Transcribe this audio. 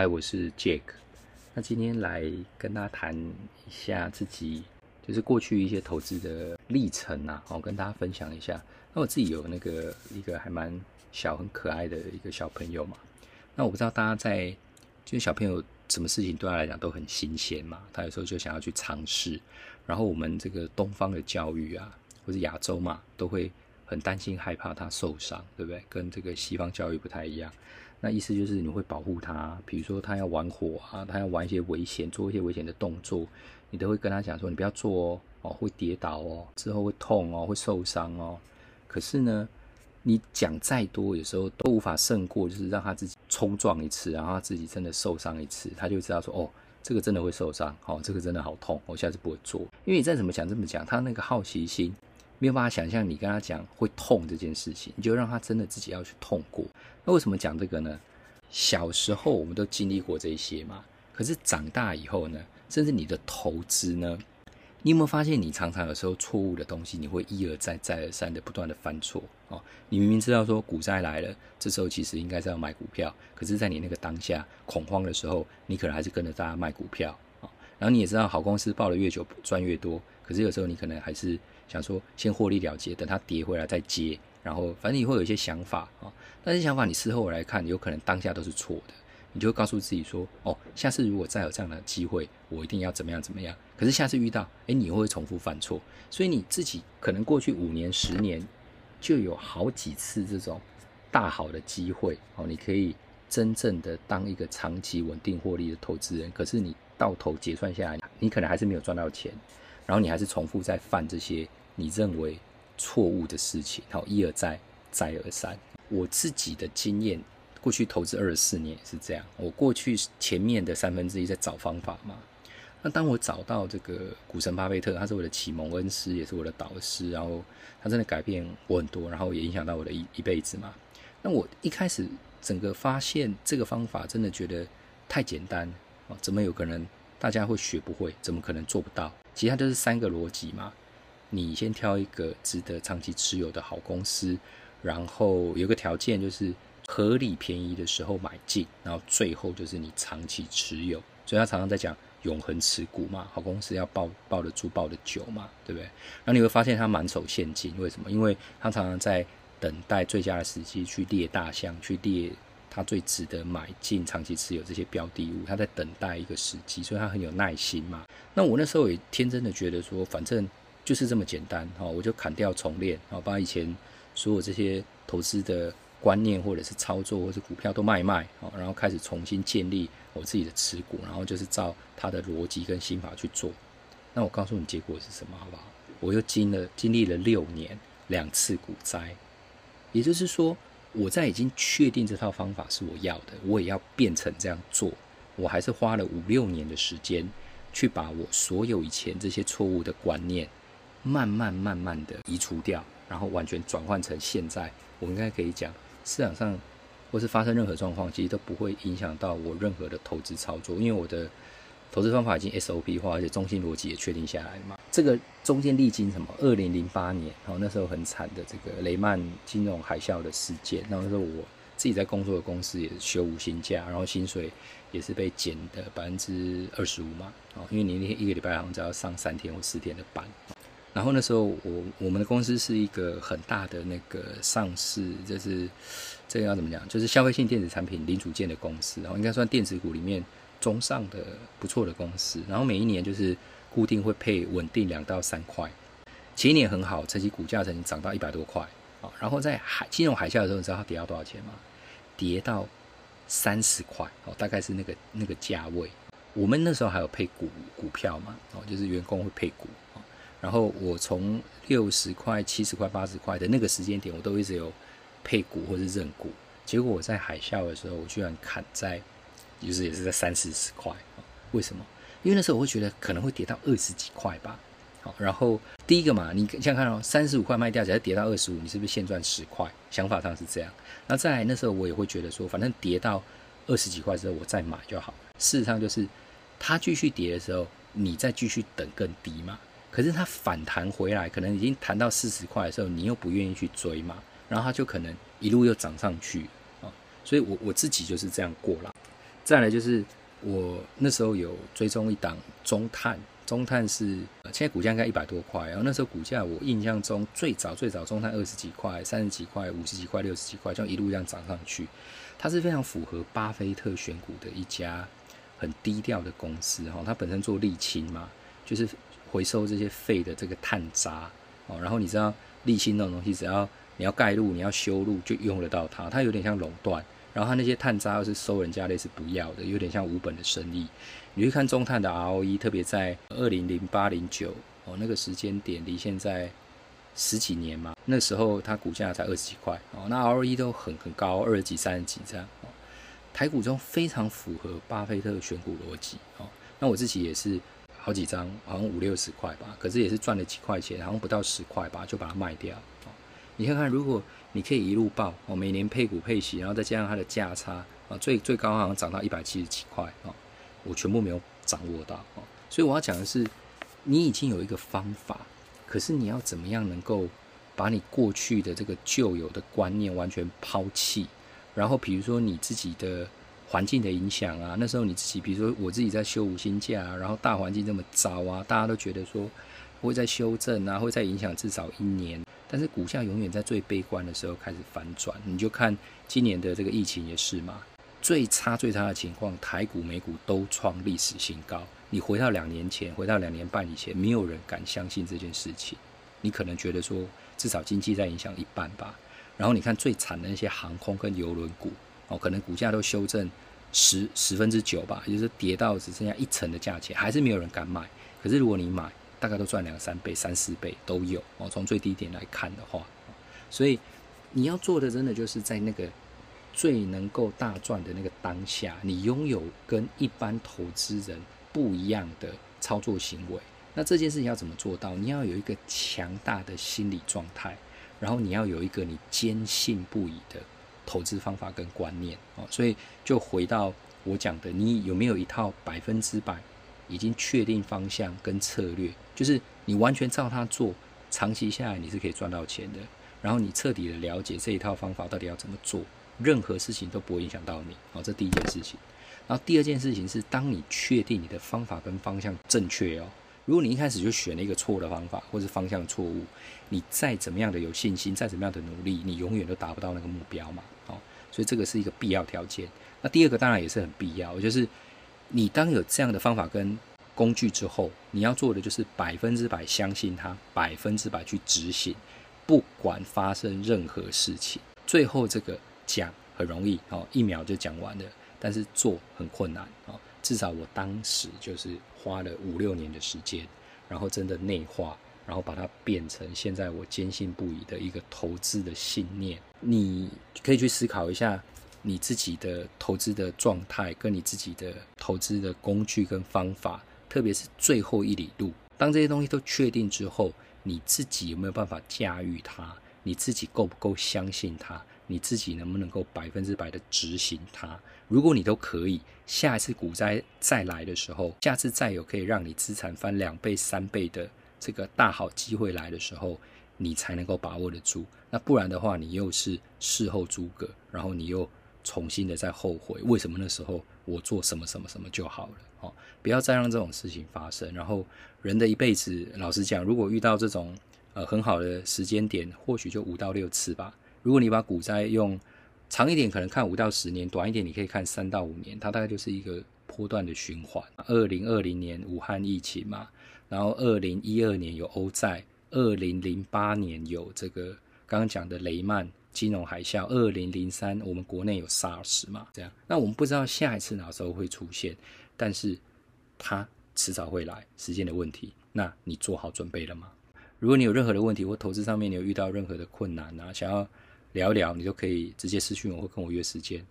嗨，我是 Jack。那今天来跟大家谈一下自己，就是过去一些投资的历程啊，好跟大家分享一下。那我自己有那个一个还蛮小、很可爱的一个小朋友嘛。那我不知道大家在，就是小朋友什么事情对他来讲都很新鲜嘛，他有时候就想要去尝试。然后我们这个东方的教育啊，或者亚洲嘛，都会很担心、害怕他受伤，对不对？跟这个西方教育不太一样。那意思就是你会保护他，比如说他要玩火啊，他要玩一些危险，做一些危险的动作，你都会跟他讲说，你不要做哦，哦会跌倒哦，之后会痛哦，会受伤哦。可是呢，你讲再多，有时候都无法胜过，就是让他自己冲撞一次，然后他自己真的受伤一次，他就知道说，哦，这个真的会受伤，哦，这个真的好痛，我下次不会做。因为你再怎么讲这么讲，他那个好奇心。没有办法想象你跟他讲会痛这件事情，你就让他真的自己要去痛过。那为什么讲这个呢？小时候我们都经历过这些嘛，可是长大以后呢，甚至你的投资呢，你有没有发现你常常有时候错误的东西，你会一而再再而三的不断的犯错哦？你明明知道说股灾来了，这时候其实应该是要买股票，可是在你那个当下恐慌的时候，你可能还是跟着大家卖股票啊。然后你也知道好公司报的越久赚越多，可是有时候你可能还是。想说先获利了结，等它跌回来再接，然后反正你会有一些想法啊，但是想法你事后来看，有可能当下都是错的，你就告诉自己说，哦，下次如果再有这样的机会，我一定要怎么样怎么样。可是下次遇到，哎，你会重复犯错，所以你自己可能过去五年、十年就有好几次这种大好的机会哦，你可以真正的当一个长期稳定获利的投资人，可是你到头结算下来，你可能还是没有赚到钱，然后你还是重复在犯这些。你认为错误的事情，好一而再，再而三。我自己的经验，过去投资二十四年也是这样。我过去前面的三分之一在找方法嘛。那当我找到这个股神巴菲特，他是我的启蒙恩师，也是我的导师，然后他真的改变我很多，然后也影响到我的一一辈子嘛。那我一开始整个发现这个方法，真的觉得太简单啊！怎么有可能大家会学不会？怎么可能做不到？其实它就是三个逻辑嘛。你先挑一个值得长期持有的好公司，然后有个条件就是合理便宜的时候买进，然后最后就是你长期持有。所以他常常在讲永恒持股嘛，好公司要抱抱得住、抱得久嘛，对不对？然后你会发现他满手现金，为什么？因为他常常在等待最佳的时机去猎大象，去猎他最值得买进、长期持有这些标的物。他在等待一个时机，所以他很有耐心嘛。那我那时候也天真的觉得说，反正。就是这么简单哈，我就砍掉重练，然后把以前所有这些投资的观念或者是操作或者股票都卖卖，好，然后开始重新建立我自己的持股，然后就是照他的逻辑跟心法去做。那我告诉你结果是什么，好不好？我又经了经历了六年两次股灾，也就是说，我在已经确定这套方法是我要的，我也要变成这样做，我还是花了五六年的时间去把我所有以前这些错误的观念。慢慢慢慢的移除掉，然后完全转换成现在，我应该可以讲，市场上或是发生任何状况，其实都不会影响到我任何的投资操作，因为我的投资方法已经 SOP 化，而且中心逻辑也确定下来嘛。这个中间历经什么？二零零八年，然后那时候很惨的这个雷曼金融海啸的事件，然后那时候我自己在工作的公司也是休无薪假，然后薪水也是被减的百分之二十五嘛，哦，因为你那天一个礼拜好像只要上三天或四天的班。然后那时候，我我们的公司是一个很大的那个上市，就是这个要怎么讲，就是消费性电子产品零组件的公司，然后应该算电子股里面中上的不错的公司。然后每一年就是固定会配稳定两到三块，前一年很好，这期股价曾经涨到一百多块啊。然后在海金融海啸的时候，你知道它跌到多少钱吗？跌到三十块哦，大概是那个那个价位。我们那时候还有配股股票嘛，哦，就是员工会配股。然后我从六十块、七十块、八十块的那个时间点，我都一直有配股或是认股。结果我在海啸的时候，我居然砍在，就是也是在三四十块。为什么？因为那时候我会觉得可能会跌到二十几块吧。好，然后第一个嘛，你想看哦三十五块卖掉，只要跌到二十五，你是不是现赚十块？想法上是这样。那再来那时候我也会觉得说，反正跌到二十几块之后，我再买就好。事实上就是它继续跌的时候，你再继续等更低嘛。可是它反弹回来，可能已经弹到四十块的时候，你又不愿意去追嘛，然后它就可能一路又涨上去啊。所以我我自己就是这样过了。再来就是我那时候有追踪一档中碳，中碳是现在股价应该一百多块，然后那时候股价我印象中最早最早中碳二十几块、三十几块、五十几块、六十几块，就一路这样涨上去。它是非常符合巴菲特选股的一家很低调的公司哈，它本身做沥青嘛，就是回收这些废的这个碳渣哦。然后你知道沥青那种东西，只要你要盖路、你要修路，就用得到它。它有点像垄断，然后它那些碳渣又是收人家类似不要的，有点像无本的生意。你去看中碳的 ROE，特别在二零零八零九哦那个时间点，离现在。十几年嘛，那时候它股价才二十几块哦，那 ROE 都很很高，二十几、三十几这样哦。台股中非常符合巴菲特选股逻辑哦。那我自己也是好几张，好像五六十块吧，可是也是赚了几块钱，好像不到十块吧，就把它卖掉哦。你看看，如果你可以一路报哦，每年配股配息，然后再加上它的价差啊，最最高好像涨到一百七十几块哦，我全部没有掌握到哦。所以我要讲的是，你已经有一个方法。可是你要怎么样能够把你过去的这个旧有的观念完全抛弃？然后比如说你自己的环境的影响啊，那时候你自己，比如说我自己在休五星架，然后大环境这么糟啊，大家都觉得说会在修正啊，会在影响至少一年。但是股价永远在最悲观的时候开始反转。你就看今年的这个疫情也是嘛，最差最差的情况，台股美股都创历史新高。你回到两年前，回到两年半以前，没有人敢相信这件事情。你可能觉得说，至少经济在影响一半吧。然后你看最惨的那些航空跟邮轮股，哦，可能股价都修正十十分之九吧，也就是跌到只剩下一成的价钱，还是没有人敢买。可是如果你买，大概都赚两三倍、三四倍都有哦。从最低点来看的话，所以你要做的真的就是在那个最能够大赚的那个当下，你拥有跟一般投资人。不一样的操作行为，那这件事情要怎么做到？你要有一个强大的心理状态，然后你要有一个你坚信不疑的投资方法跟观念哦。所以就回到我讲的，你有没有一套百分之百已经确定方向跟策略？就是你完全照它做，长期下来你是可以赚到钱的。然后你彻底的了解这一套方法到底要怎么做，任何事情都不会影响到你哦。这第一件事情。然后第二件事情是，当你确定你的方法跟方向正确哦，如果你一开始就选了一个错的方法或者方向错误，你再怎么样的有信心，再怎么样的努力，你永远都达不到那个目标嘛，所以这个是一个必要条件。那第二个当然也是很必要，就是你当有这样的方法跟工具之后，你要做的就是百分之百相信它，百分之百去执行，不管发生任何事情。最后这个讲很容易哦，一秒就讲完了。但是做很困难啊，至少我当时就是花了五六年的时间，然后真的内化，然后把它变成现在我坚信不疑的一个投资的信念。你可以去思考一下你自己的投资的状态，跟你自己的投资的工具跟方法，特别是最后一里路，当这些东西都确定之后，你自己有没有办法驾驭它？你自己够不够相信它？你自己能不能够百分之百的执行它？如果你都可以，下一次股灾再来的时候，下次再有可以让你资产翻两倍、三倍的这个大好机会来的时候，你才能够把握得住。那不然的话，你又是事后诸葛，然后你又重新的在后悔，为什么那时候我做什么什么什么就好了？哦，不要再让这种事情发生。然后人的一辈子，老实讲，如果遇到这种呃很好的时间点，或许就五到六次吧。如果你把股灾用长一点，可能看五到十年；短一点，你可以看三到五年。它大概就是一个波段的循环。二零二零年武汉疫情嘛，然后二零一二年有欧债，二零零八年有这个刚刚讲的雷曼金融海啸，二零零三我们国内有 SARS 嘛，这样。那我们不知道下一次哪时候会出现，但是它迟早会来，时间的问题。那你做好准备了吗？如果你有任何的问题，或投资上面你有遇到任何的困难啊，想要。聊一聊，你就可以直接私讯我，或跟我约时间。